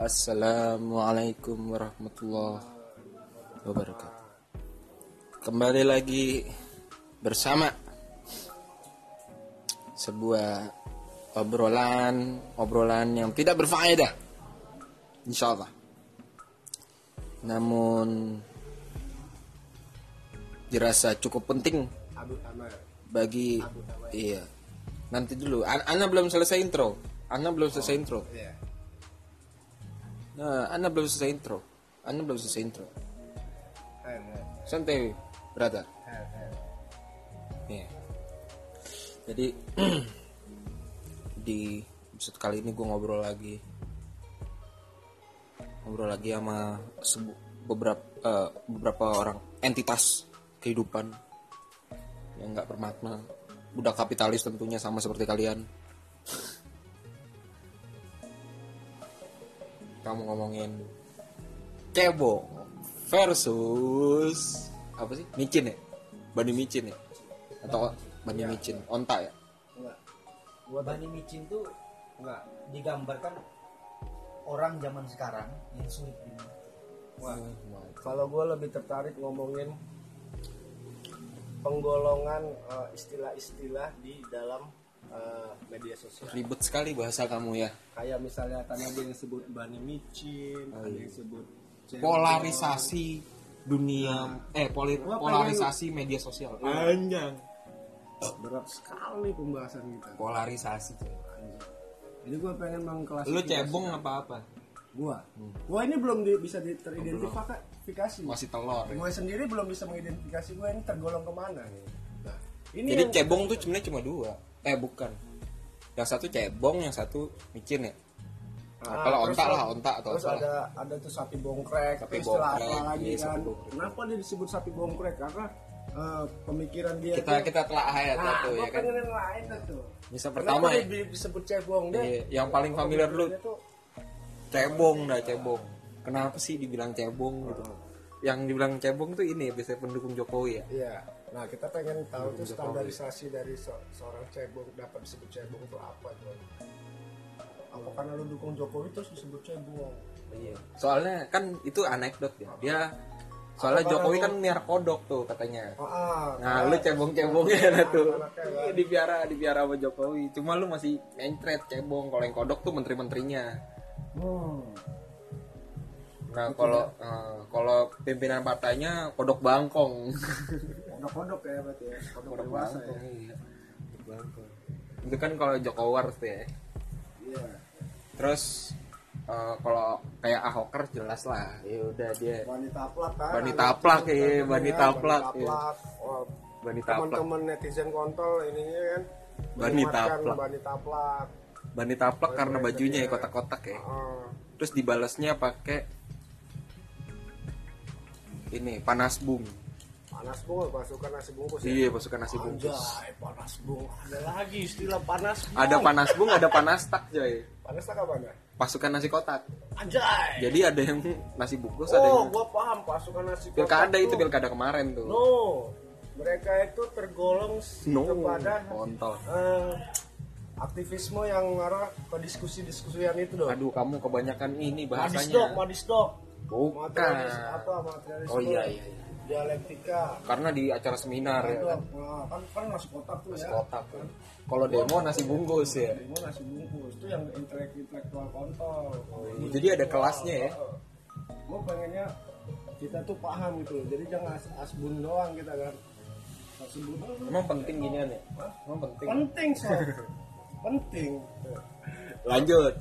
Assalamualaikum warahmatullahi wabarakatuh. Kembali lagi bersama sebuah obrolan obrolan yang tidak berfaedah, insya Allah. Namun dirasa cukup penting bagi iya. Nanti dulu, An- Ana belum selesai intro. Ana belum selesai intro. Iya. Nah, Anda belum selesai intro. Anda belum selesai intro. Hai, hai, Santai, brother. hai. Iya. Jadi di episode kali ini gue ngobrol lagi, ngobrol lagi sama beberapa eh, beberapa orang entitas kehidupan yang nggak bermakna, budak kapitalis tentunya sama seperti kalian. Kamu ngomongin cebong versus apa sih? Micin ya? Bani micin ya? Atau bani micin? Onta ya? Enggak, Gua Bani micin tuh enggak. digambarkan orang zaman sekarang yang sulit dimengerti. Wah, kalau gue lebih tertarik ngomongin penggolongan eh, istilah-istilah di dalam eh, media sosial. ribet sekali bahasa kamu ya Kayak misalnya tadi ada yang sebut bani micin, ada yang sebut polarisasi dunia eh poli- Gua pengen- polarisasi media sosial Panjang. Berat sekali pembahasan kita. polarisasi coy. Jadi gue pengen mengklasifikasi. lu cebong apa apa Gua. Gua ini belum di- bisa di- teridentifikasi. masih telur ya. gue sendiri belum bisa mengidentifikasi gue ini tergolong ke mana nih. Nah, ini jadi yang cebong tuh sebenarnya cuma dua eh bukan. Yang satu cebong yang satu micin ya. Nah, Ah, kalau terus onta ada- lah onta atau terus ada ada tuh sapi bongkrek Sapi terus bongkrek, apa lagi iya, kan? bongkrek. kenapa dia disebut sapi bongkrek? Karena eh, pemikiran dia kita tuh- kita telah ayat nah, gua ya kan? lain tuh. Misal pertama ya? di- disebut cebong dia Iya, yang paling familiar dulu tuh cebong dah cebong. Kenapa sih dibilang cebong gitu yang dibilang cebong tuh ini biasanya pendukung Jokowi ya. Iya. Nah kita pengen tahu tuh standarisasi dari se- seorang cebong dapat disebut cebong itu apa tuh apa karena lu dukung Jokowi terus disebut cebong? Iya. Soalnya kan itu anekdot ya. Dia soalnya Apa Jokowi kan miar kodok tuh katanya. Ah, ah, nah lu cebong-cebongnya lah tuh. kan. Iya, dipiara dipiara sama Jokowi. Cuma lu masih mencret cebong. Kalau yang kodok tuh menteri-menterinya. Hmm. nah kalau kalau pimpinan partainya kodok bangkong. Kodok-kodok ya berarti ya kodok kodok dewasa ya. Bangkong iya. Kodok bangkong. Itu kan kalau Jokowars tuh ya. Iya. Terus eh, kalau kayak Ahoker jelas lah. Ya udah dia wanita plak kan. Wanita plak, iya, kan wanita plak, wanita iya. plak. Wanita plak teman-teman netizen kontol ininya kan Wanita plak. wanita plak wanita plak karena bajunya ya kotak-kotak ya. Ah, terus dibalasnya pakai ini panas bung. Panas bung pasukan nasi bungkus ya? iya pasukan nasi bungkus. Anjay, panas bung. Ada lagi istilah panas bung. Ada panas bung ada panas tak coy panas tak apa anda? Pasukan nasi kotak. Anjay. Jadi ada yang nasi bungkus ada oh yang gua paham pasukan nasi pilkada kotak itu tuh. pilkada kemarin tuh. No. Mereka itu tergolong no kepada kontol. eh, aktivisme yang ngarah ke diskusi-diskusian itu dong aduh kamu kebanyakan ini Madis dok, bahasanya madis dok. Bukan Materialis apa materialis? oh iya iya, iya. Dialektika. karena di acara seminar ya kan kan kan nasi kotak tuh nasi ya. kotak tuh. kalau demo nasi bungkus ya Demo nasi bungkus itu yang intelek intelektual kontol. Iya, jadi ada kelasnya ya Gue pengennya kita tuh paham gitu. Jadi jangan as asbun doang kita kan. Asbun emang penting ginian ya emang penting Penting so. penting. lanjut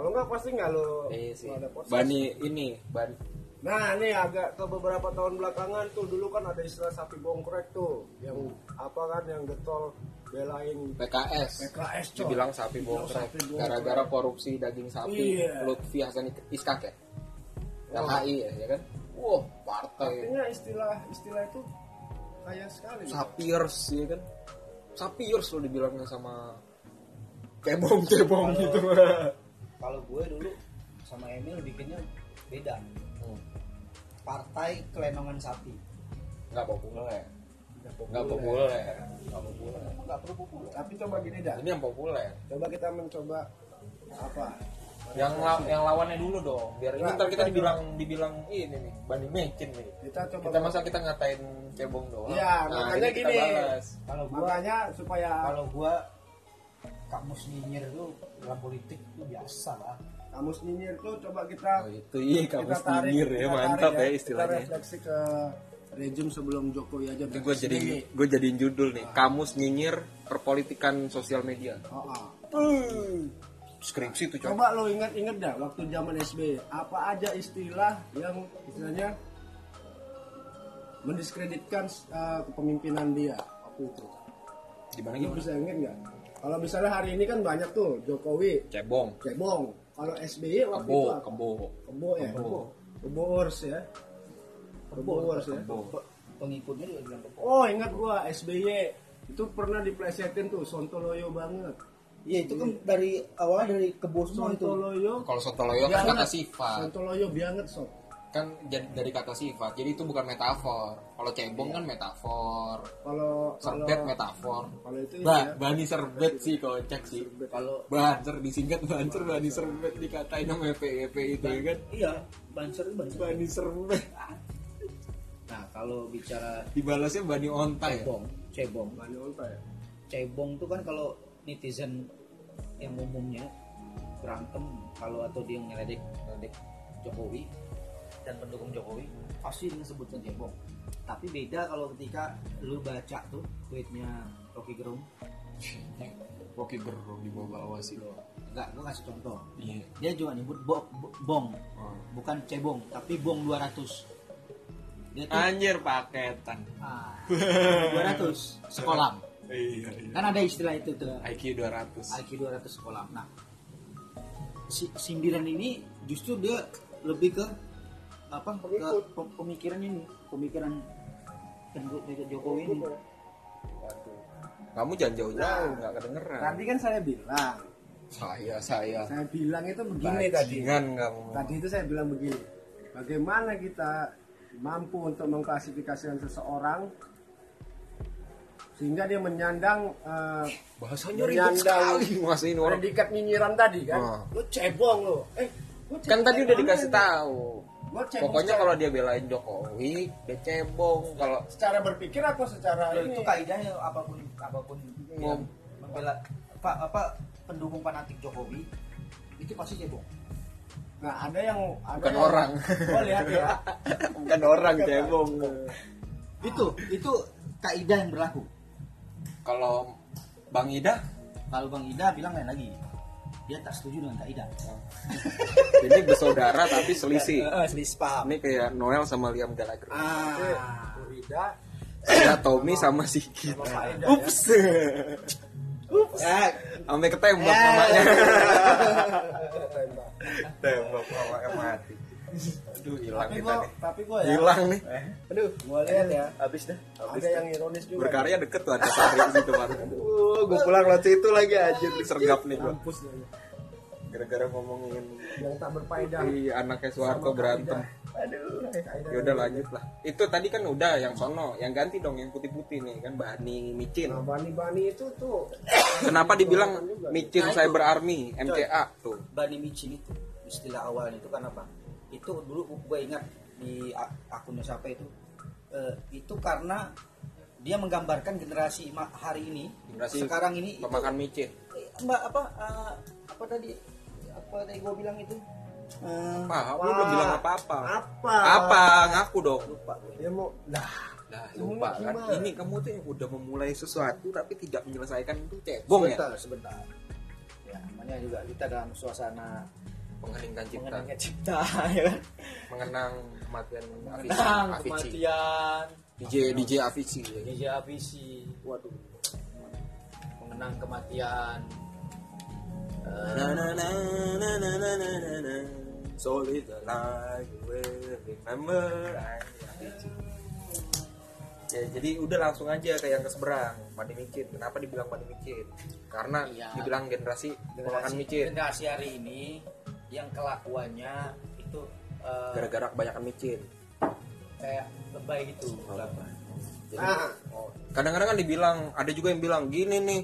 Kalau nggak pasti nggak lo. iya sih ada proses. bani ini ban Nah ini agak ke beberapa tahun belakangan tuh dulu kan ada istilah sapi bongkrek tuh yang apa kan yang getol belain PKS PKS coy. dibilang sapi bongkrek gara-gara korupsi daging sapi Iya. Lutfi Hasan Iskak ya Wah. LHI ya, ya kan wah partai Artinya istilah istilah itu kaya sekali. sapiers ya kan sapiers lo dibilangnya sama cebong cebong gitu Kalau gue dulu sama Emil bikinnya beda. Hmm. Partai Kelenongan Sapi. nggak populer Nggak nggak populer nggak populer Emang nggak perlu populer. Tapi coba gini dah. ini yang populer Coba kita mencoba apa yang la- yang lawannya dulu dong biar ini Nah, ntar kita kita dibilang dibilang ini nih banding mecin nih kita coba kita masa kita ngatain cebong doang Iya, nah, makanya ini gini. kalau gua makanya supaya kalau gua kamus nyinyir itu dalam politik itu biasa lah. Kamus nyinyir tuh coba kita oh itu iya kita kamu tarik stinggir ya kita mantap ya kita istilahnya. Refleksi ke rejim sebelum Jokowi aja gue jadi gue jadiin judul nih kamus nyinyir perpolitikan sosial media. Oh, oh. skripsi tuh coba Coba lo ingat-ingat dah waktu zaman SBY apa aja istilah yang istilahnya mendiskreditkan uh, kepemimpinan dia waktu itu. gimana gimana bisa ingat nggak? Kalau misalnya hari ini kan banyak tuh Jokowi, cebong cebong. Kalau SBY waktu kebo itu apa? kebo Kebo ya. Kebo. Kebo ors ya. Kebo ors ya. kebo pengikutnya juga bilang Oh ingat gua SBY itu pernah diplesetin tuh Sontoloyo banget. iya itu kan dari awalnya dari kebosan itu Sontoloyo. kalau sontoloyo kan kata sifat Sontoloyo banget sob. Kan dari kata sifat jadi itu bukan metafor. Kalau cebong kan metafor. Kalau kalau serbet metafor. kalau itu Ba, ya. bani serbet sih kocak sih. Kalau bancer disingkat bancer bani serbet dikatain sama EP itu ya kan? Iya banser banser. Bani serbet. Nah kalau bicara dibalasnya bani onta ya? cebong cebong. Bani onta ya. cebong tuh kan kalau netizen yang umumnya berantem kalau atau dia ngeledek ngeledek Jokowi dan pendukung Jokowi? Pasti dia sebutkan cebong tapi beda kalau ketika lu baca tuh tweetnya Rocky Gerung. Rocky Gerung di bawah-bawah sih. Lo enggak gua kasih contoh. Iya. Dia juga nyebut bo- bo- bong. Oh. bukan cebong tapi bong 200 dia tuh anjir paketan. Ah, 200 sekolah. Iya iya. Kan ada istilah itu tuh. IQ 200 IQ 200 sekolah. Nah, si sindiran ini justru dia lebih ke apa? Ke Pengikut. pemikiran ini, pemikiran pendukung Jokowi ini. kamu jangan jauh-jauh nggak kedengeran Tadi kan saya bilang, saya saya saya bilang itu begini tadi. Bajingan kamu Tadi itu saya bilang begini. Bagaimana kita mampu untuk mengklasifikasikan seseorang sehingga dia menyandang eh, bahasanya ribet menyandang sekali mas ini orang predikat nyinyiran tadi kan. Ah. Lu cebong lo. Eh, lu kan tadi udah dikasih tahu Gua cebong pokoknya kalau dia belain Jokowi dia cebong kalau secara berpikir atau secara Loh, ini? itu kaidahnya apa pun apa pun Ngom. yang membela apa, apa pendukung fanatik Jokowi itu pasti cebong. Nah, ada yang ada bukan yang- orang Gua lihat ya. bukan orang cebong Itu itu kaidah yang berlaku. kalau Bang Ida Kalau Bang Ida bilang lain lagi. Dia tak setuju dengan kaidah. ini bersaudara tapi selisih Eh, selisih paham. ini kayak Noel sama Liam Gallagher Ah. Kurida ada Tommy sama Pak Eda ups ups Eh, sampai ketembak Eh. mamanya ya. Tembak. mamanya mati aduh hilang Tapi kita gua, nih tapi gua ya. hilang nih aduh, Gua lihat ya. habis dah. Ada yang ironis juga. berkarya deket tuh ada sari di situ Pak. Uh, gue pulang lewat situ lagi aja sergap nih gua Kampus. Gara-gara ngomongin yang tak berfaedah. iya anaknya Soeharto berantem. Aduh, ya udah lanjut lah. Itu tadi kan udah yang sono. Yang ganti dong yang putih-putih nih kan? Bani Micin. Nah, bani-bani itu tuh. Kenapa dibilang Micin Nah. Cyber Army MCA tuh? Bani Micin itu istilah awalnya itu kan apa? Itu dulu gue ingat di akunnya siapa itu. Eh, itu karena dia menggambarkan generasi hari ini. Generasi sekarang ini pemakan micin. eh, mbak apa eh, apa tadi apa tadi gue bilang itu? Eh, apa? Lu belum bilang apa-apa. Apa? apa? Ngaku dong. Lupa gue Dia mau lah nah lupa kan. gimana? ini kamu tuh yang udah memulai sesuatu tapi tidak menyelesaikan itu cebong ya? Sebentar sebentar. Ya namanya juga kita dalam suasana mengheningkan cipta. mengenangnya cipta ya kan? Mengenang kematian mengenang Avicii. kematian. DJ DJ Avicii. Ya. DJ Avicii. Waduh. Mengenang kematian So live the remember. Ya, jadi udah langsung aja kayak yang keseberang mandi micin kenapa dibilang mandi micin karena ya, dibilang generasi, generasi makan micin generasi hari ini yang kelakuannya itu uh, gara-gara kebanyakan micin kayak lebay gitu oh. Ah. Jadi, oh. kadang-kadang kan dibilang ada juga yang bilang gini nih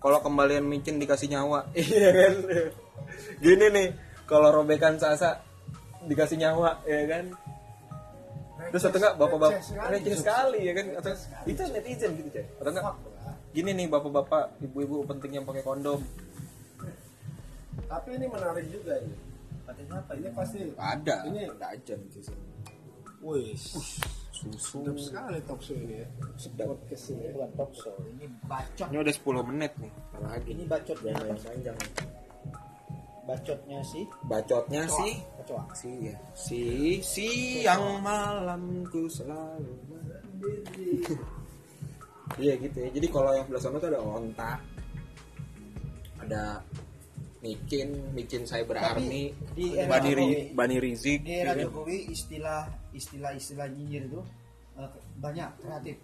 kalau kembalian micin dikasih nyawa. Iya kan? gini nih kalau robekan Sasa dikasih nyawa ya kan? Terus atau enggak bapak-bapak Receh sekali. ya kan? atau itu netizen gitu cek. Atau enggak? Gini nih bapak-bapak ibu-ibu pentingnya pakai kondom. Tapi ini menarik juga ini. Katanya apa? Ini pasti ada Ini- ada aja netizen. Wih susu. Sedap sekali talk show ini ya. Sedap. Podcast ini Ini bukan talk show, ini bacot. ini udah 10 menit nih lagi? Ini bacotnya Jangan apa? yang panjang Bacotnya sih. bacotnya sih Kecoa. si ya. Si siang malamku selalu iya gitu ya. Jadi kalau yang sebelah sana tuh ada onta ada micin micin cyber Tapi army di era bani, Ri- Jokowi- bani rizik Di era ya kan? Jokowi istilah istilah istilah nyinyir itu eh, banyak kreatif.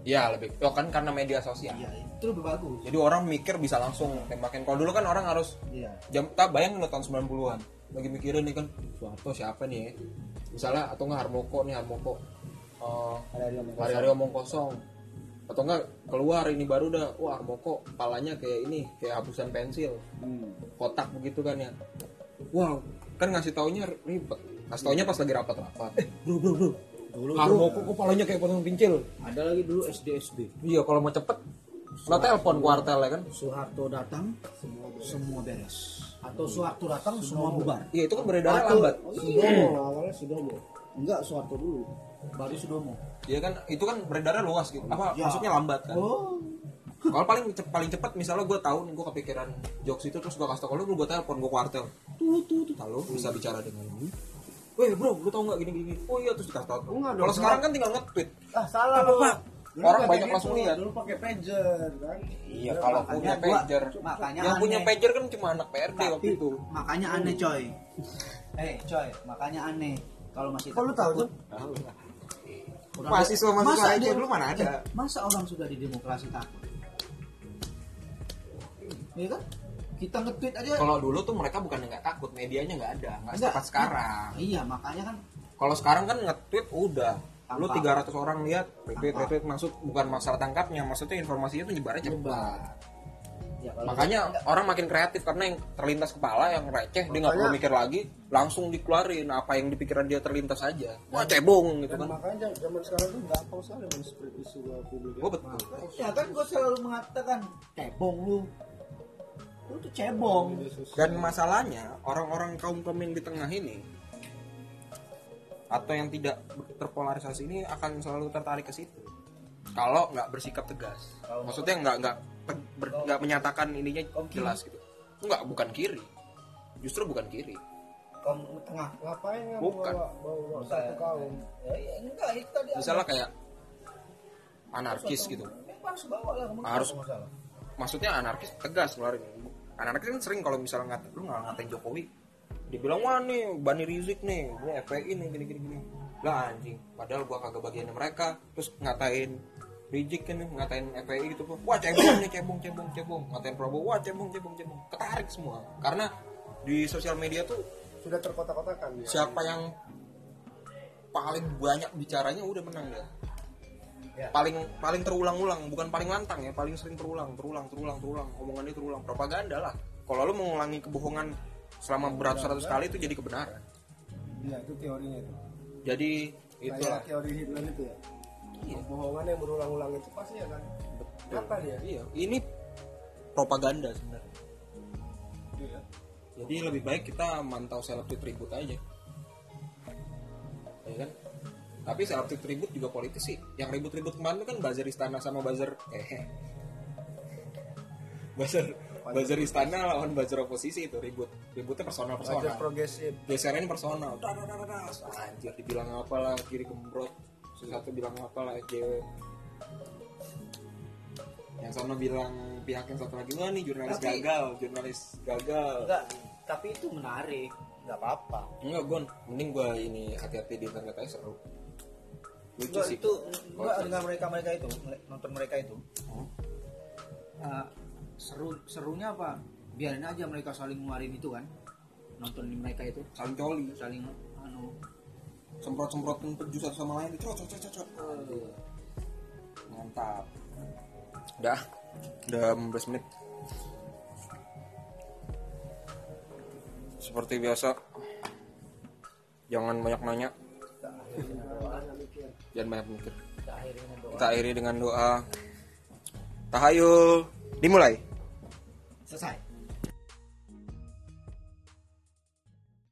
ya lebih oh kan karena media sosial Iya, itu lebih bagus. jadi orang mikir bisa langsung tembakin kalau dulu kan orang harus Iya. jam tak bayangin lo tahun 90-an lagi mikirin nih kan Soeharto siapa nih ya misalnya atau nggak Harmoko nih Harmoko Eh, Hari-hari omong hari-hari omong kosong atau enggak keluar ini baru udah wah Harmoko palanya kayak ini kayak hapusan pensil. Hmm. kotak begitu kan ya. Wow kan ngasih taunya ribet. Ngasih taunya pas lagi rapat-rapat. Eh bro bro bro. Dulu Harmoko kok palanya kayak potong pincil? Ada lagi dulu SD SD. iya kalau mau cepet lo telepon kuartel ya kan? Soeharto datang, semua beres. Atau Soeharto datang, semua bubar. iya itu kan beredar lambat. Sudomo awalnya Sudomo Enggak, Soeharto dulu. Baru Sudomo. Iya kan itu kan beredarnya luas gitu. Apa Ya. maksudnya lambat kan? Oh. Kalau paling cep- paling cepat misalnya gue tahu nih gue kepikiran jokes itu terus gue kasih tau kalau gue telepon gue kuartel. Tuh tuh tuh lalu bisa bicara dengan lu. Weh bro, lu tau nggak gini gini? Oh iya terus dikasih tau. Kalau sekarang kan tinggal nge-tweet. ah salah lu Pak? Dulu Orang banyak gitu, langsung lihat. dulu pakai pager kan Iya kalau punya gua- pager. makanya Yang punya aneh. pager kan cuma anak PRD waktu Tapi itu. makanya aneh coy. Eh coy, makanya aneh. Kalau masih lu tahu tuh? Orang- Mahasiswa mahasiswa Masa aja dulu mana ada? Eh, masa orang sudah di demokrasi takut? Iya kan? Kita nge-tweet aja. Kalau dulu tuh mereka bukan nggak takut, medianya nggak ada, nggak Enggak. secepat sekarang. Iya, makanya kan Kalau sekarang kan nge-tweet udah lu Tanpa. 300 orang lihat retweet retweet maksud bukan masalah tangkapnya maksudnya informasinya tuh nyebarnya cepat. Ya, makanya orang makin kreatif karena yang terlintas kepala yang receh dia nggak perlu Makanya- mikir lagi langsung dikeluarin apa yang dipikiran dia terlintas aja wah cebong gitu kan makanya zaman sekarang tuh gampang sekali men-spread isu ke publik Gua betul. ya kan gue selalu mengatakan cebong lu. Lu tuh cebong. dan masalahnya orang-orang kaum kaum yang di tengah ini atau yang tidak terpolarisasi ini akan selalu tertarik ke situ kalau nggak bersikap tegas Kalau- maksudnya nggak nggak nggak menyatakan ininya jelas gitu. Nggak bukan kiri. Justru bukan kiri. Kaum tengah. ngapain nggak Bukan. bawa bawa satu kaum? Ya, ya, enggak, itu tadi misalnya kayak anarkis gitu. harus bawa lah Harus. masalah. maksudnya anarkis tegas ngeluarin anarkis kan sering kalau misalnya ngat lu nggak ngatain Jokowi dibilang wah nih Bani Rizik nih gue FPI nih gini gini gini. Lah anjing padahal gua kagak bagian mereka terus ngatain Rizik kan nih, ngatain FPI gitu wah cebong nih cebong cebong cebong. Ngatain Prabowo wah cebong cebong cebong. Ketarik semua. Karena di sosial media tuh sudah terkotak-kotakan ya. siapa yang paling banyak bicaranya udah menang dia. Ya. paling paling terulang-ulang bukan paling lantang ya paling sering terulang terulang terulang terulang. Omongannya terulang. Propaganda lah. Kalau lu mengulangi kebohongan selama beratus-ratus kali itu jadi kebenaran. Iya, itu teorinya itu. jadi itu teori Hitler itu ya. Iya. Bohongan yang berulang-ulang itu pasti akan apa dia? iya. Ini propaganda sebenarnya. Iya. jadi lebih baik kita mantau selektif tribut aja. Ya kan? Tapi selektif tribut juga politis sih. Yang ribut-ribut kemarin kan buzzer istana sama buzzer eh buzzer buzzer istana lawan buzzer oposisi itu ribut. Ributnya personal personal progresif. geseran ini personal. Dah, dah, dah, dah, dah. anjir dibilang apa lah kiri gembrot satu bilang apa lah SJW yang sana bilang pihak yang satu lagi wah nih jurnalis Tapi- gagal jurnalis gagal. Enggak, tapi itu menarik. Enggak apa-apa. enggak gon. Mending gua ini hati-hati di internet aja seru. Lucu Enggak, sih. itu enggak Oh, dengan mereka mereka itu nonton mereka itu. Oh. eh, seru serunya apa? Biarin aja mereka saling ngeluarin itu kan. Nonton di mereka itu. Saling coli. Saling anu semprot semprotin peju satu sama lain cocok cocok cocok. Mantap. Udah udah 15 menit. Seperti biasa jangan banyak nanya. Jangan banyak mikir. Kita akhiri dengan doa. kita akhiri dengan doa. Tahayul dimulai. Selesai.